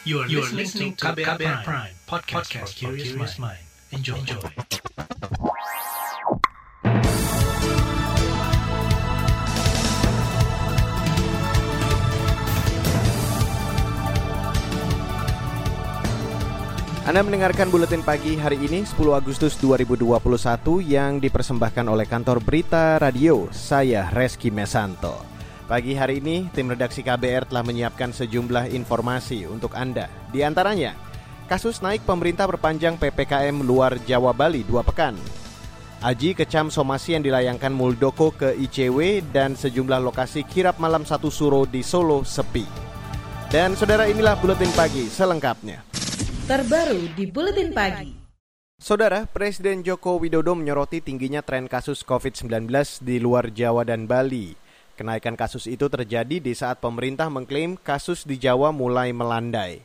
You are, you are listening to KBR, KBR Prime, Prime podcast, podcast for curious mind. Enjoy. Enjoy. Anda mendengarkan buletin pagi hari ini 10 Agustus 2021 yang dipersembahkan oleh kantor Berita Radio. Saya Reski Mesanto. Pagi hari ini, tim redaksi KBR telah menyiapkan sejumlah informasi untuk Anda. Di antaranya, kasus naik pemerintah perpanjang PPKM luar Jawa Bali dua pekan. Aji kecam somasi yang dilayangkan Muldoko ke ICW dan sejumlah lokasi kirap malam satu suro di Solo sepi. Dan saudara inilah Buletin Pagi selengkapnya. Terbaru di Buletin Pagi. Saudara, Presiden Joko Widodo menyoroti tingginya tren kasus COVID-19 di luar Jawa dan Bali. Kenaikan kasus itu terjadi di saat pemerintah mengklaim kasus di Jawa mulai melandai.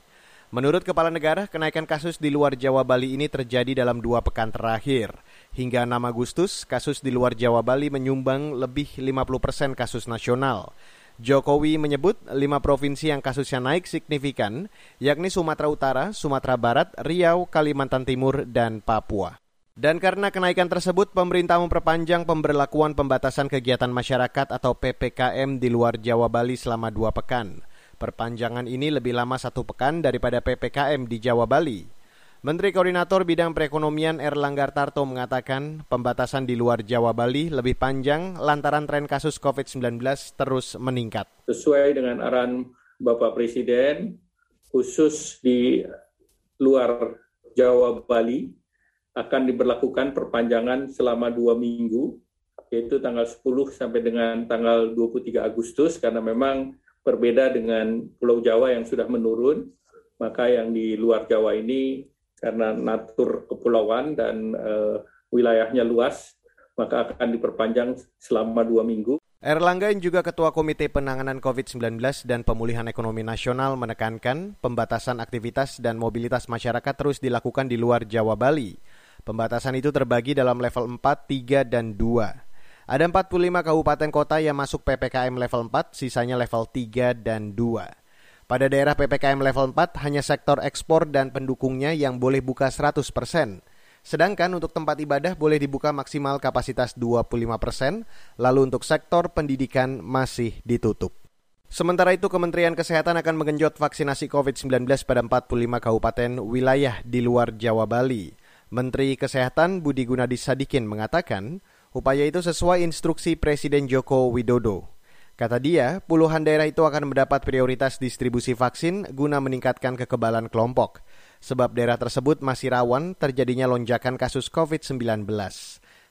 Menurut Kepala Negara, kenaikan kasus di luar Jawa Bali ini terjadi dalam dua pekan terakhir. Hingga 6 Agustus, kasus di luar Jawa Bali menyumbang lebih 50 persen kasus nasional. Jokowi menyebut lima provinsi yang kasusnya naik signifikan, yakni Sumatera Utara, Sumatera Barat, Riau, Kalimantan Timur, dan Papua. Dan karena kenaikan tersebut, pemerintah memperpanjang pemberlakuan pembatasan kegiatan masyarakat atau PPKM di luar Jawa Bali selama dua pekan. Perpanjangan ini lebih lama satu pekan daripada PPKM di Jawa Bali. Menteri Koordinator Bidang Perekonomian Erlangga Tarto mengatakan pembatasan di luar Jawa Bali lebih panjang lantaran tren kasus COVID-19 terus meningkat. Sesuai dengan arahan Bapak Presiden, khusus di luar Jawa Bali, akan diberlakukan perpanjangan selama dua minggu, yaitu tanggal 10 sampai dengan tanggal 23 Agustus, karena memang berbeda dengan Pulau Jawa yang sudah menurun, maka yang di luar Jawa ini karena natur kepulauan dan uh, wilayahnya luas, maka akan diperpanjang selama dua minggu. Erlangga yang juga Ketua Komite Penanganan COVID-19 dan Pemulihan Ekonomi Nasional menekankan pembatasan aktivitas dan mobilitas masyarakat terus dilakukan di luar Jawa Bali. Pembatasan itu terbagi dalam level 4, 3, dan 2. Ada 45 kabupaten kota yang masuk PPKM level 4, sisanya level 3 dan 2. Pada daerah PPKM level 4, hanya sektor ekspor dan pendukungnya yang boleh buka 100 persen. Sedangkan untuk tempat ibadah boleh dibuka maksimal kapasitas 25 persen, lalu untuk sektor pendidikan masih ditutup. Sementara itu, Kementerian Kesehatan akan mengenjot vaksinasi COVID-19 pada 45 kabupaten wilayah di luar Jawa Bali. Menteri Kesehatan Budi Gunadi Sadikin mengatakan, upaya itu sesuai instruksi Presiden Joko Widodo. Kata dia, puluhan daerah itu akan mendapat prioritas distribusi vaksin guna meningkatkan kekebalan kelompok, sebab daerah tersebut masih rawan terjadinya lonjakan kasus COVID-19.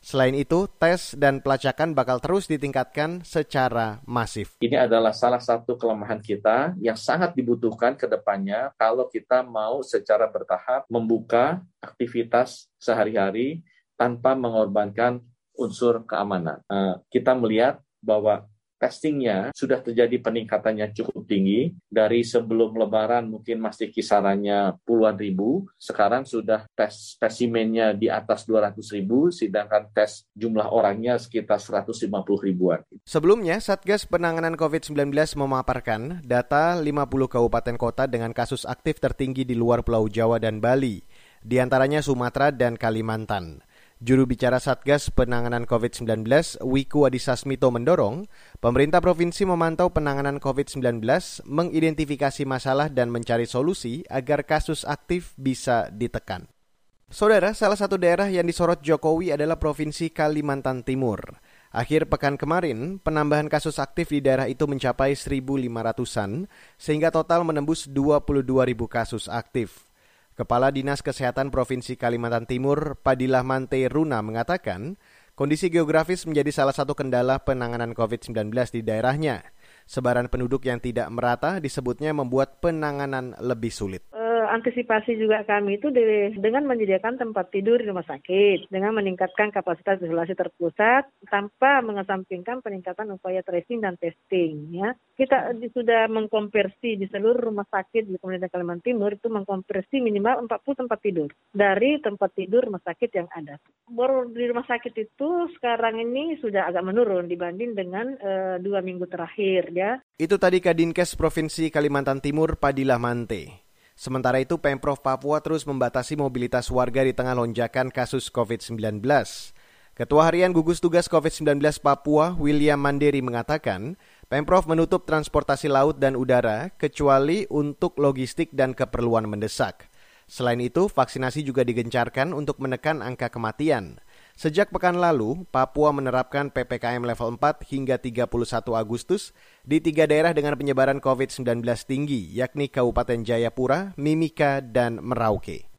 Selain itu, tes dan pelacakan bakal terus ditingkatkan secara masif. Ini adalah salah satu kelemahan kita yang sangat dibutuhkan ke depannya kalau kita mau secara bertahap membuka aktivitas sehari-hari tanpa mengorbankan unsur keamanan. Uh, kita melihat bahwa testingnya sudah terjadi peningkatannya cukup tinggi dari sebelum lebaran mungkin masih kisarannya puluhan ribu sekarang sudah tes spesimennya di atas 200 ribu sedangkan tes jumlah orangnya sekitar 150 ribuan. Sebelumnya Satgas Penanganan COVID-19 memaparkan data 50 kabupaten kota dengan kasus aktif tertinggi di luar Pulau Jawa dan Bali, di antaranya Sumatera dan Kalimantan. Juru bicara Satgas Penanganan COVID-19, Wiku Adhisa mendorong pemerintah provinsi memantau penanganan COVID-19, mengidentifikasi masalah dan mencari solusi agar kasus aktif bisa ditekan. Saudara, salah satu daerah yang disorot Jokowi adalah Provinsi Kalimantan Timur. Akhir pekan kemarin, penambahan kasus aktif di daerah itu mencapai 1.500-an, sehingga total menembus 22.000 kasus aktif. Kepala Dinas Kesehatan Provinsi Kalimantan Timur, Padilah Mante Runa mengatakan, kondisi geografis menjadi salah satu kendala penanganan COVID-19 di daerahnya. Sebaran penduduk yang tidak merata disebutnya membuat penanganan lebih sulit antisipasi juga kami itu dengan menyediakan tempat tidur di rumah sakit, dengan meningkatkan kapasitas isolasi terpusat tanpa mengesampingkan peningkatan upaya tracing dan testing. Ya, kita sudah mengkonversi di seluruh rumah sakit di Komunitas Kalimantan Timur itu mengkonversi minimal 40 tempat tidur dari tempat tidur rumah sakit yang ada. Baru di rumah sakit itu sekarang ini sudah agak menurun dibanding dengan uh, dua minggu terakhir ya. Itu tadi Kadinkes Provinsi Kalimantan Timur Padilla Mante. Sementara itu, Pemprov Papua terus membatasi mobilitas warga di tengah lonjakan kasus COVID-19. Ketua Harian Gugus Tugas COVID-19 Papua, William Mandiri mengatakan, Pemprov menutup transportasi laut dan udara kecuali untuk logistik dan keperluan mendesak. Selain itu, vaksinasi juga digencarkan untuk menekan angka kematian. Sejak pekan lalu, Papua menerapkan PPKM level 4 hingga 31 Agustus di tiga daerah dengan penyebaran COVID-19 tinggi, yakni Kabupaten Jayapura, Mimika, dan Merauke.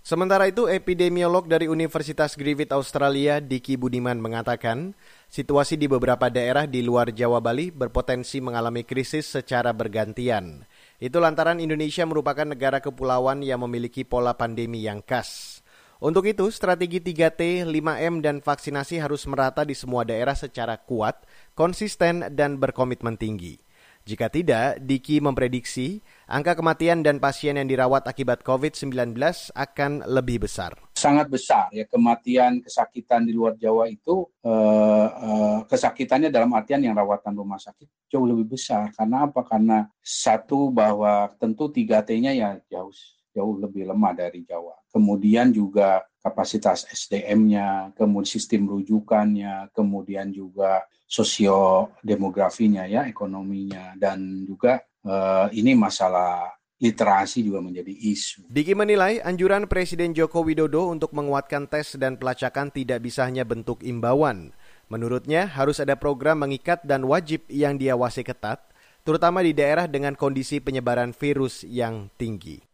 Sementara itu, epidemiolog dari Universitas Griffith Australia, Diki Budiman mengatakan, situasi di beberapa daerah di luar Jawa Bali berpotensi mengalami krisis secara bergantian. Itu lantaran Indonesia merupakan negara kepulauan yang memiliki pola pandemi yang khas. Untuk itu, strategi 3T, 5M, dan vaksinasi harus merata di semua daerah secara kuat, konsisten, dan berkomitmen tinggi. Jika tidak, Diki memprediksi angka kematian dan pasien yang dirawat akibat COVID-19 akan lebih besar. Sangat besar ya kematian, kesakitan di luar Jawa itu eh, eh, kesakitannya dalam artian yang rawatan rumah sakit jauh lebih besar. Karena apa? Karena satu bahwa tentu 3T-nya ya jauh jauh lebih lemah dari Jawa. Kemudian juga kapasitas SDM-nya, kemudian sistem rujukannya, kemudian juga sosiodemografinya ya, ekonominya dan juga uh, ini masalah literasi juga menjadi isu. Diki menilai anjuran Presiden Joko Widodo untuk menguatkan tes dan pelacakan tidak bisa hanya bentuk imbauan. Menurutnya harus ada program mengikat dan wajib yang diawasi ketat, terutama di daerah dengan kondisi penyebaran virus yang tinggi.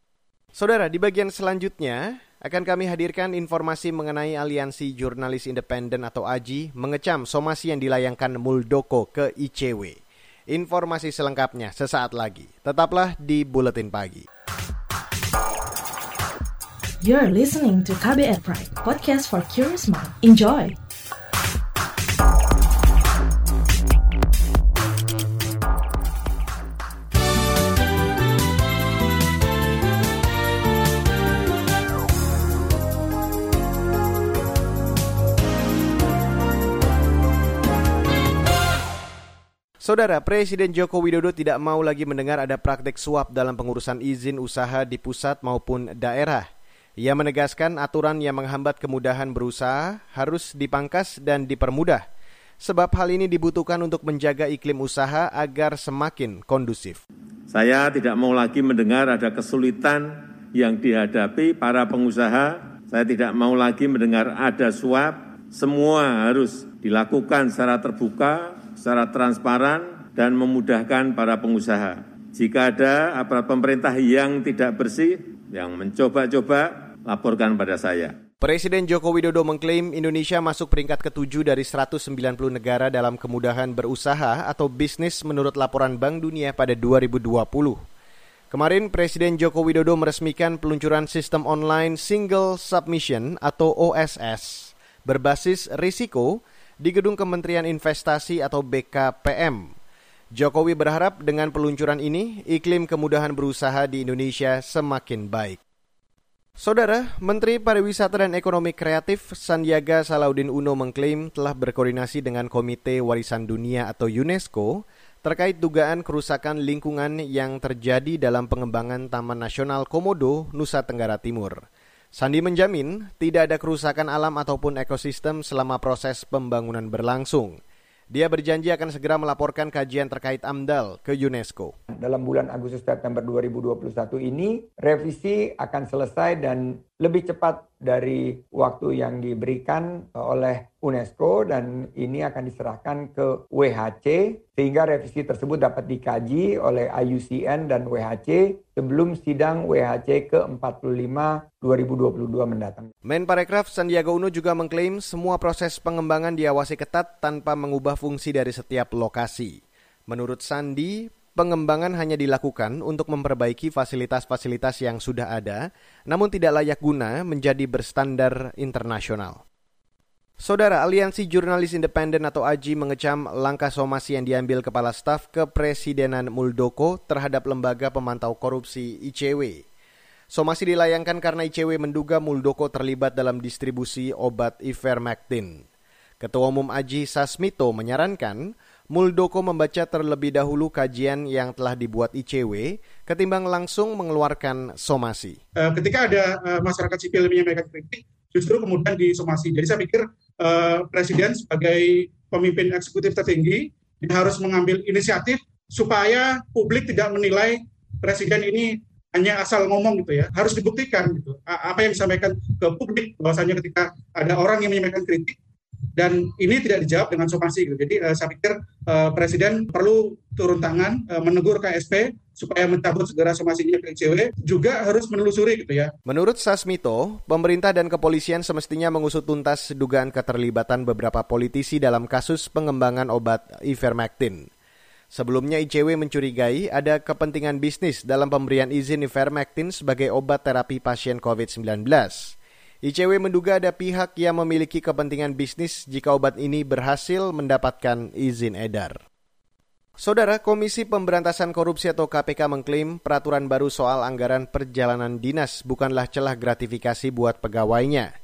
Saudara, di bagian selanjutnya akan kami hadirkan informasi mengenai Aliansi Jurnalis Independen atau AJI mengecam somasi yang dilayangkan Muldoko ke ICW. Informasi selengkapnya sesaat lagi. Tetaplah di Buletin Pagi. You're listening to KBR Pride, podcast for curious mind. Enjoy! Saudara, Presiden Joko Widodo tidak mau lagi mendengar ada praktek suap dalam pengurusan izin usaha di pusat maupun daerah. Ia menegaskan aturan yang menghambat kemudahan berusaha harus dipangkas dan dipermudah. Sebab hal ini dibutuhkan untuk menjaga iklim usaha agar semakin kondusif. Saya tidak mau lagi mendengar ada kesulitan yang dihadapi para pengusaha. Saya tidak mau lagi mendengar ada suap. Semua harus dilakukan secara terbuka, secara transparan dan memudahkan para pengusaha. Jika ada aparat pemerintah yang tidak bersih, yang mencoba-coba, laporkan pada saya. Presiden Joko Widodo mengklaim Indonesia masuk peringkat ketujuh dari 190 negara dalam kemudahan berusaha atau bisnis menurut laporan Bank Dunia pada 2020. Kemarin Presiden Joko Widodo meresmikan peluncuran sistem online Single Submission atau OSS berbasis risiko di Gedung Kementerian Investasi atau BKPM. Jokowi berharap dengan peluncuran ini, iklim kemudahan berusaha di Indonesia semakin baik. Saudara, Menteri Pariwisata dan Ekonomi Kreatif Sandiaga Salaudin Uno mengklaim telah berkoordinasi dengan Komite Warisan Dunia atau UNESCO terkait dugaan kerusakan lingkungan yang terjadi dalam pengembangan Taman Nasional Komodo, Nusa Tenggara Timur. Sandi menjamin tidak ada kerusakan alam ataupun ekosistem selama proses pembangunan berlangsung. Dia berjanji akan segera melaporkan kajian terkait AMDAL ke UNESCO. Dalam bulan Agustus September 2021 ini, revisi akan selesai dan lebih cepat dari waktu yang diberikan oleh UNESCO dan ini akan diserahkan ke WHC sehingga revisi tersebut dapat dikaji oleh IUCN dan WHC sebelum sidang WHC ke-45 2022 mendatang. Menparekraf Sandiaga Uno juga mengklaim semua proses pengembangan diawasi ketat tanpa mengubah fungsi dari setiap lokasi. Menurut Sandi, pengembangan hanya dilakukan untuk memperbaiki fasilitas-fasilitas yang sudah ada, namun tidak layak guna menjadi berstandar internasional. Saudara Aliansi Jurnalis Independen atau AJI mengecam langkah somasi yang diambil Kepala Staf Kepresidenan Muldoko terhadap Lembaga Pemantau Korupsi ICW. Somasi dilayangkan karena ICW menduga Muldoko terlibat dalam distribusi obat ivermectin. Ketua Umum AJI Sasmito menyarankan Muldoko membaca terlebih dahulu kajian yang telah dibuat ICW ketimbang langsung mengeluarkan somasi. Uh, ketika ada uh, masyarakat sipil menyampaikan kritik, justru kemudian disomasi. Jadi saya pikir uh, Presiden sebagai pemimpin eksekutif tertinggi harus mengambil inisiatif supaya publik tidak menilai Presiden ini hanya asal ngomong gitu ya, harus dibuktikan gitu. Apa yang disampaikan ke publik bahwasanya ketika ada orang yang menyampaikan kritik, dan ini tidak dijawab dengan somasi gitu. Jadi uh, saya pikir uh, presiden perlu turun tangan uh, menegur KSP supaya mencabut segera somasinya ke ICW juga harus menelusuri gitu ya. Menurut Sasmito, pemerintah dan kepolisian semestinya mengusut tuntas dugaan keterlibatan beberapa politisi dalam kasus pengembangan obat ivermectin. Sebelumnya ICW mencurigai ada kepentingan bisnis dalam pemberian izin ivermectin sebagai obat terapi pasien COVID-19. ICW menduga ada pihak yang memiliki kepentingan bisnis jika obat ini berhasil mendapatkan izin edar. Saudara Komisi Pemberantasan Korupsi atau KPK mengklaim peraturan baru soal anggaran perjalanan dinas bukanlah celah gratifikasi buat pegawainya.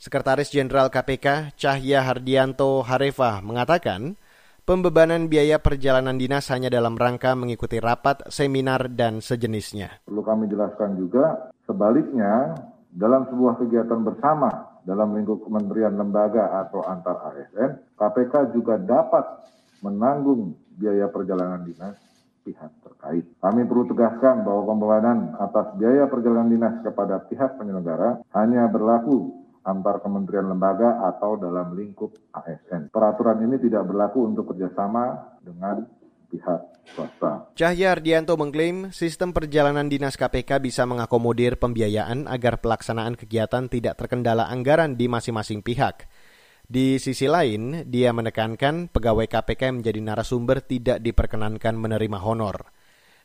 Sekretaris Jenderal KPK Cahya Hardianto Harefah mengatakan, pembebanan biaya perjalanan dinas hanya dalam rangka mengikuti rapat, seminar, dan sejenisnya. Perlu kami jelaskan juga, sebaliknya dalam sebuah kegiatan bersama dalam lingkup kementerian lembaga atau antar ASN, KPK juga dapat menanggung biaya perjalanan dinas pihak terkait. Kami perlu tegaskan bahwa pembebanan atas biaya perjalanan dinas kepada pihak penyelenggara hanya berlaku antar kementerian lembaga atau dalam lingkup ASN. Peraturan ini tidak berlaku untuk kerjasama dengan pihak swasta. Cahya Ardianto mengklaim sistem perjalanan dinas KPK bisa mengakomodir pembiayaan agar pelaksanaan kegiatan tidak terkendala anggaran di masing-masing pihak. Di sisi lain, dia menekankan pegawai KPK menjadi narasumber tidak diperkenankan menerima honor.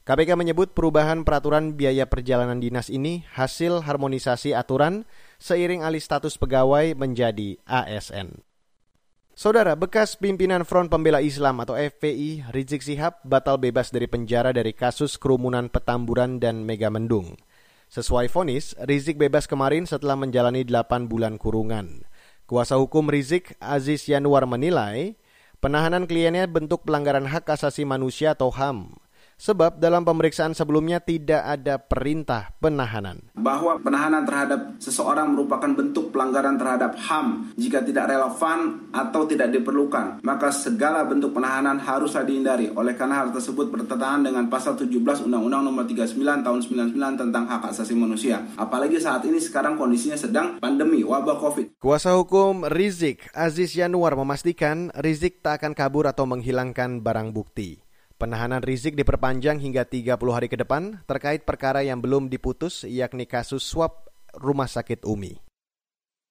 KPK menyebut perubahan peraturan biaya perjalanan dinas ini hasil harmonisasi aturan seiring alih status pegawai menjadi ASN. Saudara, bekas pimpinan Front Pembela Islam atau FPI, Rizik Sihab, batal bebas dari penjara dari kasus kerumunan Petamburan dan Megamendung. Sesuai vonis, Rizik bebas kemarin setelah menjalani 8 bulan kurungan. Kuasa hukum Rizik, Aziz Yanuar menilai, penahanan kliennya bentuk pelanggaran hak asasi manusia atau HAM. Sebab dalam pemeriksaan sebelumnya tidak ada perintah penahanan. Bahwa penahanan terhadap seseorang merupakan bentuk pelanggaran terhadap HAM jika tidak relevan atau tidak diperlukan, maka segala bentuk penahanan haruslah dihindari. Oleh karena hal tersebut bertentangan dengan pasal 17 Undang-Undang Nomor 39 Tahun 99 tentang hak asasi manusia. Apalagi saat ini sekarang kondisinya sedang pandemi wabah Covid. Kuasa hukum Rizik Aziz Yanuar memastikan Rizik tak akan kabur atau menghilangkan barang bukti. Penahanan Rizik diperpanjang hingga 30 hari ke depan terkait perkara yang belum diputus yakni kasus suap Rumah Sakit Umi.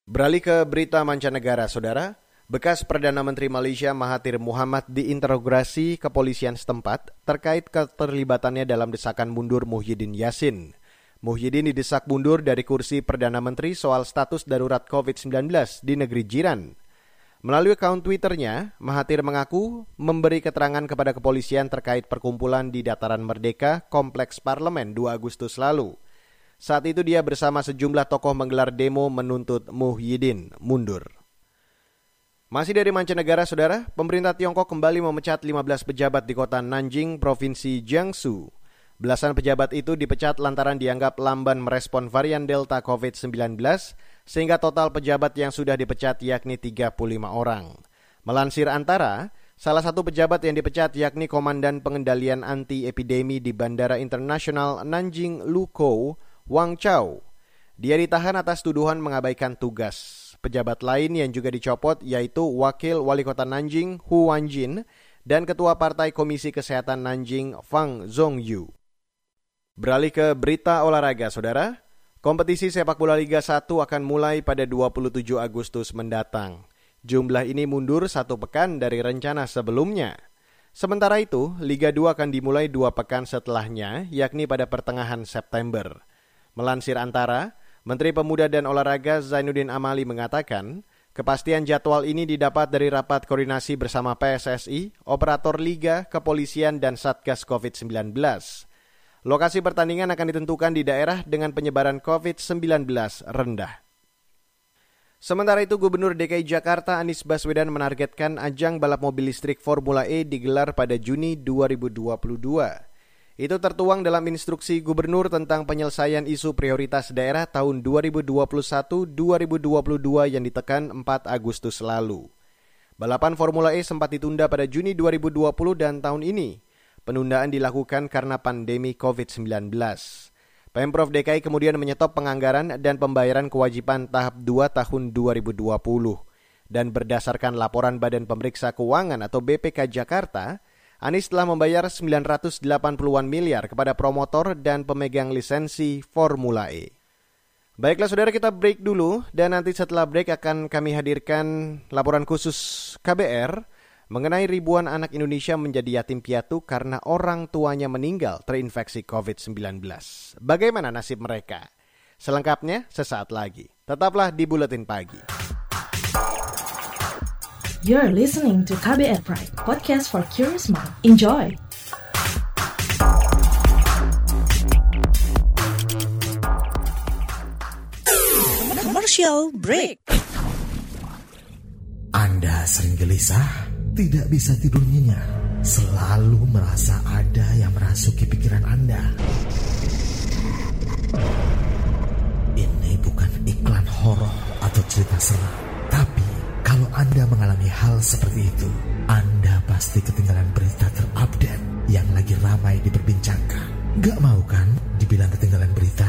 Beralih ke berita mancanegara, Saudara. Bekas Perdana Menteri Malaysia Mahathir Muhammad diinterogasi kepolisian setempat terkait keterlibatannya dalam desakan mundur Muhyiddin Yassin. Muhyiddin didesak mundur dari kursi Perdana Menteri soal status darurat COVID-19 di negeri jiran. Melalui akun Twitternya, Mahathir mengaku memberi keterangan kepada kepolisian terkait perkumpulan di Dataran Merdeka, Kompleks Parlemen 2 Agustus lalu. Saat itu dia bersama sejumlah tokoh menggelar demo menuntut Muhyiddin mundur. Masih dari mancanegara, saudara, pemerintah Tiongkok kembali memecat 15 pejabat di kota Nanjing, Provinsi Jiangsu. Belasan pejabat itu dipecat lantaran dianggap lamban merespon varian Delta COVID-19 sehingga total pejabat yang sudah dipecat yakni 35 orang. Melansir Antara, salah satu pejabat yang dipecat yakni Komandan Pengendalian Anti Epidemi di Bandara Internasional Nanjing Lukou, Wang Chao. Dia ditahan atas tuduhan mengabaikan tugas. Pejabat lain yang juga dicopot yaitu Wakil Wali Kota Nanjing Hu Wanjin dan Ketua Partai Komisi Kesehatan Nanjing Fang Zhongyu. Beralih ke berita olahraga, saudara. Kompetisi sepak bola Liga 1 akan mulai pada 27 Agustus mendatang. Jumlah ini mundur satu pekan dari rencana sebelumnya. Sementara itu, Liga 2 akan dimulai dua pekan setelahnya, yakni pada pertengahan September. Melansir antara, Menteri Pemuda dan Olahraga Zainuddin Amali mengatakan, kepastian jadwal ini didapat dari rapat koordinasi bersama PSSI, operator liga, kepolisian, dan Satgas COVID-19. Lokasi pertandingan akan ditentukan di daerah dengan penyebaran COVID-19 rendah. Sementara itu, Gubernur DKI Jakarta Anies Baswedan menargetkan ajang balap mobil listrik Formula E digelar pada Juni 2022. Itu tertuang dalam instruksi gubernur tentang penyelesaian isu prioritas daerah tahun 2021-2022 yang ditekan 4 Agustus lalu. Balapan Formula E sempat ditunda pada Juni 2020 dan tahun ini. Penundaan dilakukan karena pandemi COVID-19. Pemprov DKI kemudian menyetop penganggaran dan pembayaran kewajiban tahap 2 tahun 2020. Dan berdasarkan laporan Badan Pemeriksa Keuangan atau BPK Jakarta, Anies telah membayar 980-an miliar kepada promotor dan pemegang lisensi Formula E. Baiklah saudara kita break dulu dan nanti setelah break akan kami hadirkan laporan khusus KBR mengenai ribuan anak Indonesia menjadi yatim piatu karena orang tuanya meninggal terinfeksi COVID-19. Bagaimana nasib mereka? Selengkapnya sesaat lagi. Tetaplah di Buletin Pagi. You're listening to KBR Pride, podcast for curious mind. Enjoy! Commercial break. Anda sering gelisah? Tidak bisa tidur nyenyak, selalu merasa ada yang merasuki pikiran Anda. Ini bukan iklan horor atau cerita seram, tapi kalau Anda mengalami hal seperti itu, Anda pasti ketinggalan berita terupdate yang lagi ramai diperbincangkan. Gak mau kan dibilang ketinggalan berita?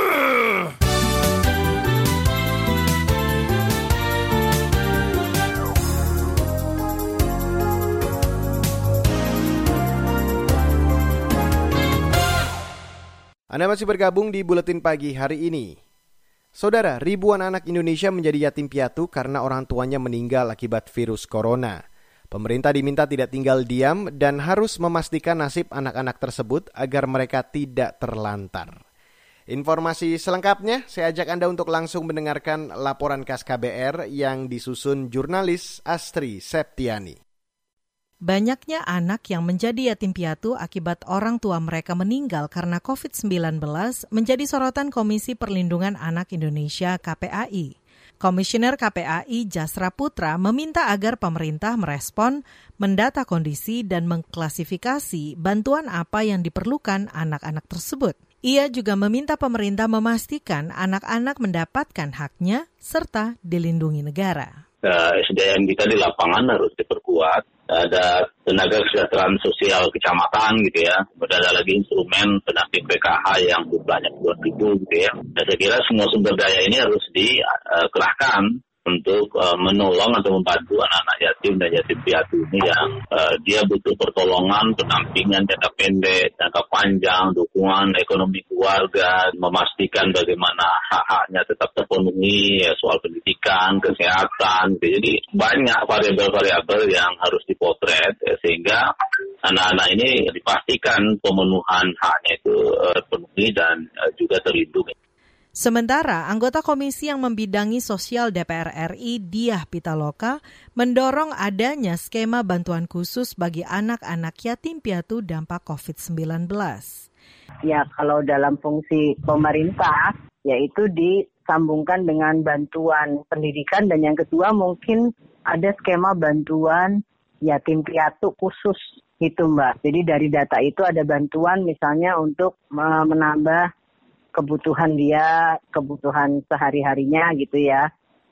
Anda masih bergabung di Buletin Pagi hari ini. Saudara, ribuan anak Indonesia menjadi yatim piatu karena orang tuanya meninggal akibat virus corona. Pemerintah diminta tidak tinggal diam dan harus memastikan nasib anak-anak tersebut agar mereka tidak terlantar. Informasi selengkapnya saya ajak Anda untuk langsung mendengarkan laporan khas KBR yang disusun jurnalis Astri Septiani. Banyaknya anak yang menjadi yatim piatu akibat orang tua mereka meninggal karena COVID-19 menjadi sorotan Komisi Perlindungan Anak Indonesia KPAI. Komisioner KPAI Jasra Putra meminta agar pemerintah merespon, mendata kondisi, dan mengklasifikasi bantuan apa yang diperlukan anak-anak tersebut. Ia juga meminta pemerintah memastikan anak-anak mendapatkan haknya serta dilindungi negara. Uh, SDM kita di lapangan harus diperkuat. Ada tenaga kesejahteraan sosial kecamatan gitu ya, kemudian ada lagi instrumen pendamping PKH yang jumlahnya ribu gitu ya. Dan saya kira semua sumber daya ini harus dikerahkan untuk uh, menolong atau membantu anak-anak yatim dan yatim piatu ini yang uh, dia butuh pertolongan, pendampingan jangka pendek, jangka panjang, dukungan ekonomi keluarga, memastikan bagaimana hak-haknya tetap terpenuhi, ya, soal pendidikan, kesehatan. Gitu. Jadi banyak variabel-variabel yang harus dipotret ya, sehingga anak-anak ini dipastikan pemenuhan haknya itu uh, terpenuhi dan uh, juga terlindungi. Sementara anggota komisi yang membidangi sosial DPR RI Diah Pitaloka mendorong adanya skema bantuan khusus bagi anak-anak yatim piatu dampak COVID-19. Ya kalau dalam fungsi pemerintah yaitu disambungkan dengan bantuan pendidikan dan yang kedua mungkin ada skema bantuan yatim piatu khusus itu Mbak. Jadi dari data itu ada bantuan misalnya untuk menambah kebutuhan dia, kebutuhan sehari-harinya gitu ya.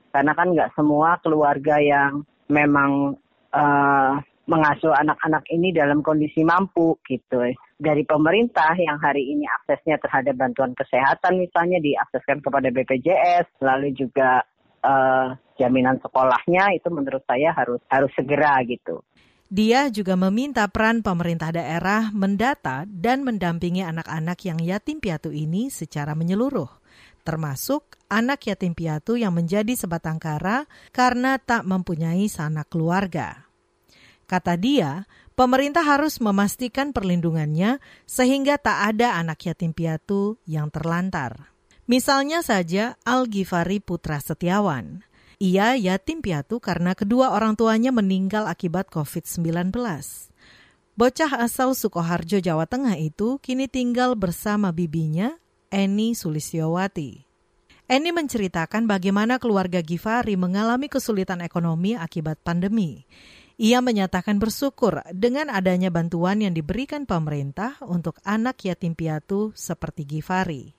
Karena kan nggak semua keluarga yang memang uh, mengasuh anak-anak ini dalam kondisi mampu gitu. Dari pemerintah yang hari ini aksesnya terhadap bantuan kesehatan misalnya diakseskan kepada BPJS, lalu juga uh, jaminan sekolahnya itu menurut saya harus harus segera gitu. Dia juga meminta peran pemerintah daerah mendata dan mendampingi anak-anak yang yatim piatu ini secara menyeluruh, termasuk anak yatim piatu yang menjadi sebatang kara karena tak mempunyai sanak keluarga. Kata dia, pemerintah harus memastikan perlindungannya sehingga tak ada anak yatim piatu yang terlantar. Misalnya saja Al-Ghifari Putra Setiawan. Ia yatim piatu karena kedua orang tuanya meninggal akibat COVID-19. Bocah asal Sukoharjo, Jawa Tengah itu kini tinggal bersama bibinya, Eni Sulistyowati. Eni menceritakan bagaimana keluarga Gifari mengalami kesulitan ekonomi akibat pandemi. Ia menyatakan bersyukur dengan adanya bantuan yang diberikan pemerintah untuk anak yatim piatu seperti Gifari.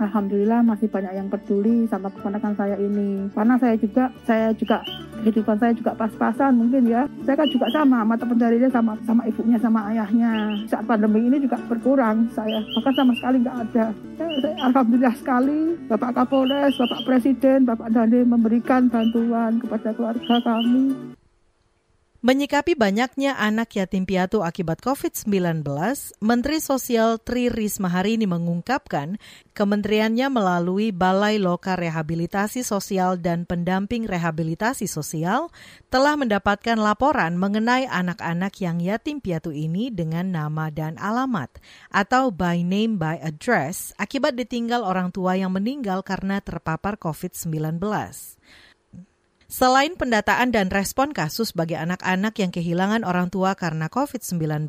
Alhamdulillah masih banyak yang peduli sama keponakan saya ini. Karena saya juga, saya juga kehidupan saya juga pas-pasan mungkin ya. Saya kan juga sama, mata pencariannya sama sama ibunya sama ayahnya. Saat pandemi ini juga berkurang saya, bahkan sama sekali nggak ada. Ya, saya, Alhamdulillah sekali Bapak Kapolres, Bapak Presiden, Bapak Dani memberikan bantuan kepada keluarga kami. Menyikapi banyaknya anak yatim piatu akibat COVID-19, Menteri Sosial Tri Risma hari ini mengungkapkan kementeriannya melalui Balai Loka Rehabilitasi Sosial dan Pendamping Rehabilitasi Sosial telah mendapatkan laporan mengenai anak-anak yang yatim piatu ini dengan nama dan alamat atau by name by address akibat ditinggal orang tua yang meninggal karena terpapar COVID-19. Selain pendataan dan respon kasus bagi anak-anak yang kehilangan orang tua karena COVID-19,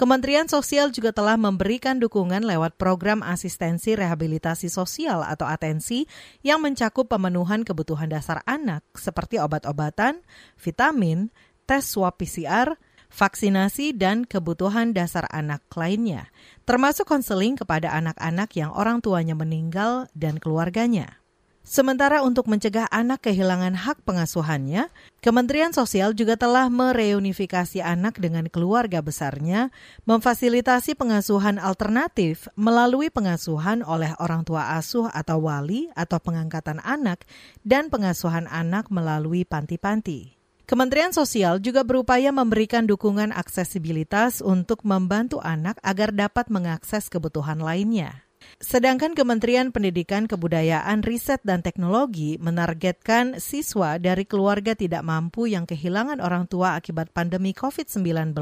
Kementerian Sosial juga telah memberikan dukungan lewat program asistensi rehabilitasi sosial atau atensi yang mencakup pemenuhan kebutuhan dasar anak seperti obat-obatan, vitamin, tes swab PCR, vaksinasi, dan kebutuhan dasar anak lainnya, termasuk konseling kepada anak-anak yang orang tuanya meninggal dan keluarganya. Sementara untuk mencegah anak kehilangan hak pengasuhannya, Kementerian Sosial juga telah mereunifikasi anak dengan keluarga besarnya, memfasilitasi pengasuhan alternatif melalui pengasuhan oleh orang tua asuh atau wali atau pengangkatan anak, dan pengasuhan anak melalui panti-panti. Kementerian Sosial juga berupaya memberikan dukungan aksesibilitas untuk membantu anak agar dapat mengakses kebutuhan lainnya. Sedangkan Kementerian Pendidikan Kebudayaan, Riset dan Teknologi menargetkan siswa dari keluarga tidak mampu yang kehilangan orang tua akibat pandemi COVID-19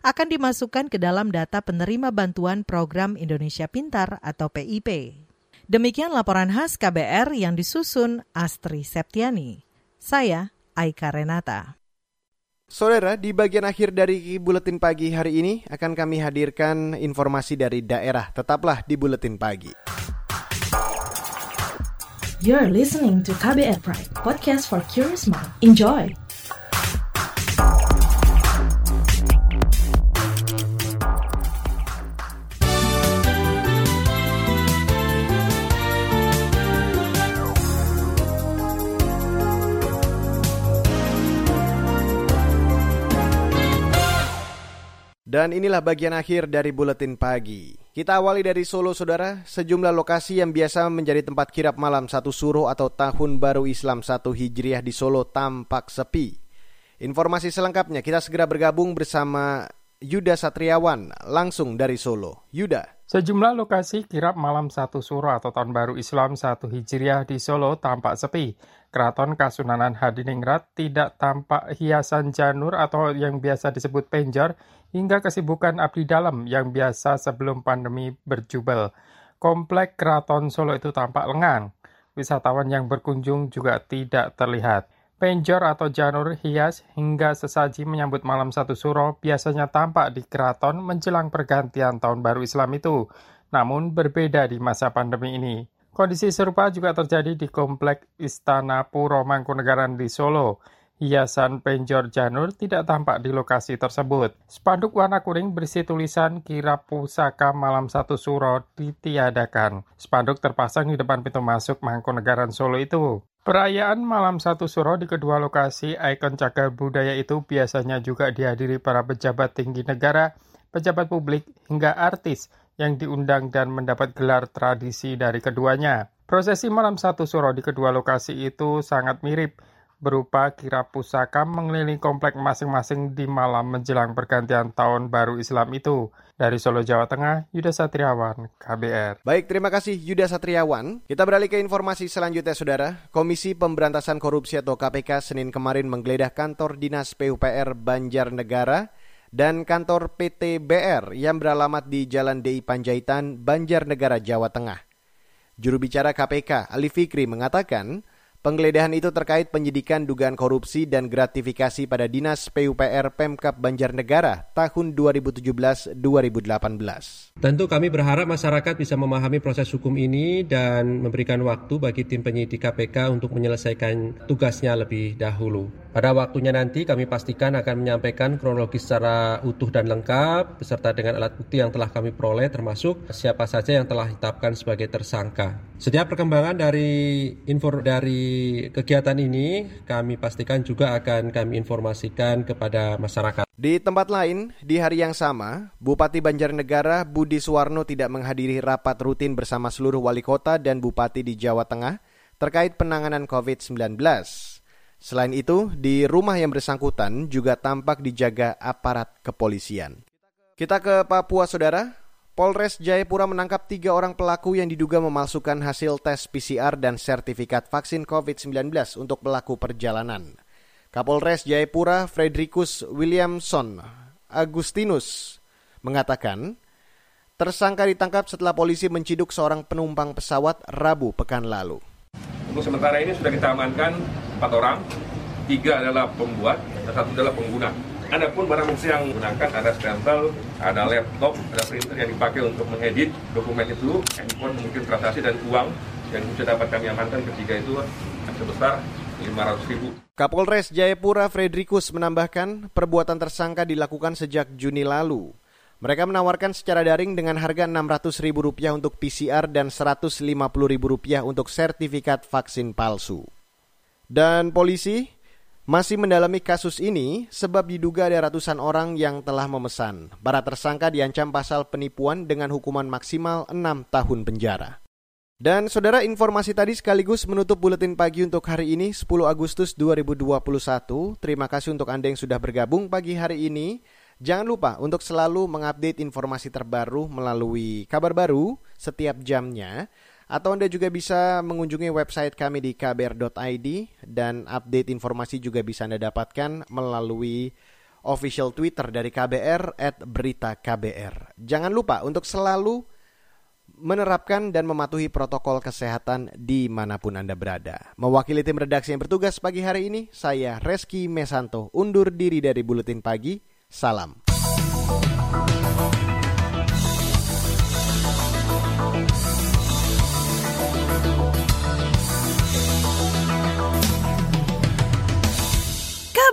akan dimasukkan ke dalam data penerima bantuan program Indonesia Pintar atau PIP. Demikian laporan khas KBR yang disusun Astri Septiani. Saya Aika Renata. Saudara, di bagian akhir dari Buletin Pagi hari ini akan kami hadirkan informasi dari daerah. Tetaplah di Buletin Pagi. You're listening to KBR Pride, podcast for curious mind. Enjoy! Dan inilah bagian akhir dari buletin pagi. Kita awali dari Solo, saudara. Sejumlah lokasi yang biasa menjadi tempat kirap malam satu suruh atau tahun baru Islam satu hijriah di Solo tampak sepi. Informasi selengkapnya kita segera bergabung bersama Yuda Satriawan langsung dari Solo. Yuda. Sejumlah lokasi kirap malam satu suro atau tahun baru Islam satu hijriah di Solo tampak sepi. Keraton Kasunanan Hadiningrat tidak tampak hiasan janur atau yang biasa disebut penjor hingga kesibukan abdi dalam yang biasa sebelum pandemi berjubel. Komplek Keraton Solo itu tampak lengang. Wisatawan yang berkunjung juga tidak terlihat. Penjor atau janur hias hingga sesaji menyambut malam satu suro biasanya tampak di keraton menjelang pergantian tahun baru Islam itu, namun berbeda di masa pandemi ini. Kondisi serupa juga terjadi di Komplek Istana Puro Mangkunegaran di Solo. Hiasan penjor janur tidak tampak di lokasi tersebut. Spanduk warna kuning berisi tulisan kirap pusaka malam satu suro ditiadakan. Spanduk terpasang di depan pintu masuk Mangkunegaran Solo itu. Perayaan malam satu suro di kedua lokasi ikon cagar budaya itu biasanya juga dihadiri para pejabat tinggi negara, pejabat publik, hingga artis yang diundang dan mendapat gelar tradisi dari keduanya. Prosesi malam satu suro di kedua lokasi itu sangat mirip. berupa kirap pusaka mengelilingi komplek masing-masing di malam menjelang pergantian tahun baru Islam itu. Dari Solo, Jawa Tengah, Yuda Satriawan, KBR. Baik, terima kasih Yuda Satriawan. Kita beralih ke informasi selanjutnya, Saudara. Komisi Pemberantasan Korupsi atau KPK Senin kemarin menggeledah kantor Dinas PUPR Banjarnegara dan kantor PTBR yang beralamat di Jalan DI Panjaitan, Banjarnegara, Jawa Tengah. Juru bicara KPK, Ali Fikri, mengatakan Penggeledahan itu terkait penyidikan dugaan korupsi dan gratifikasi pada Dinas PUPR Pemkap Banjarnegara tahun 2017-2018. Tentu kami berharap masyarakat bisa memahami proses hukum ini dan memberikan waktu bagi tim penyidik KPK untuk menyelesaikan tugasnya lebih dahulu. Pada waktunya nanti kami pastikan akan menyampaikan kronologi secara utuh dan lengkap beserta dengan alat bukti yang telah kami peroleh termasuk siapa saja yang telah ditetapkan sebagai tersangka. Setiap perkembangan dari info dari kegiatan ini kami pastikan juga akan kami informasikan kepada masyarakat. Di tempat lain, di hari yang sama, Bupati Banjarnegara Budi Suwarno tidak menghadiri rapat rutin bersama seluruh wali kota dan bupati di Jawa Tengah terkait penanganan COVID-19. Selain itu, di rumah yang bersangkutan juga tampak dijaga aparat kepolisian. Kita ke Papua, Saudara. Polres Jayapura menangkap tiga orang pelaku yang diduga memalsukan hasil tes PCR dan sertifikat vaksin COVID-19 untuk pelaku perjalanan. Kapolres Jayapura Frederikus Williamson Agustinus mengatakan, tersangka ditangkap setelah polisi menciduk seorang penumpang pesawat Rabu pekan lalu. Untuk sementara ini sudah kita amankan empat orang, tiga adalah pembuat dan satu adalah pengguna. Ada pun barang bukti yang menggunakan ada stempel, ada laptop, ada printer yang dipakai untuk mengedit dokumen itu, handphone, mungkin transaksi dan uang yang bisa dapat kami amankan ketiga itu sebesar 500 ribu. Kapolres Jayapura Frederikus menambahkan perbuatan tersangka dilakukan sejak Juni lalu. Mereka menawarkan secara daring dengan harga Rp600.000 untuk PCR dan Rp150.000 untuk sertifikat vaksin palsu. Dan polisi masih mendalami kasus ini sebab diduga ada ratusan orang yang telah memesan. Para tersangka diancam pasal penipuan dengan hukuman maksimal 6 tahun penjara. Dan saudara informasi tadi sekaligus menutup buletin pagi untuk hari ini 10 Agustus 2021. Terima kasih untuk Anda yang sudah bergabung pagi hari ini. Jangan lupa untuk selalu mengupdate informasi terbaru melalui kabar baru setiap jamnya. Atau Anda juga bisa mengunjungi website kami di kbr.id dan update informasi juga bisa Anda dapatkan melalui official Twitter dari KBR at berita KBR. Jangan lupa untuk selalu menerapkan dan mematuhi protokol kesehatan di mana pun Anda berada. Mewakili tim redaksi yang bertugas pagi hari ini, saya Reski Mesanto undur diri dari Buletin Pagi. Salam.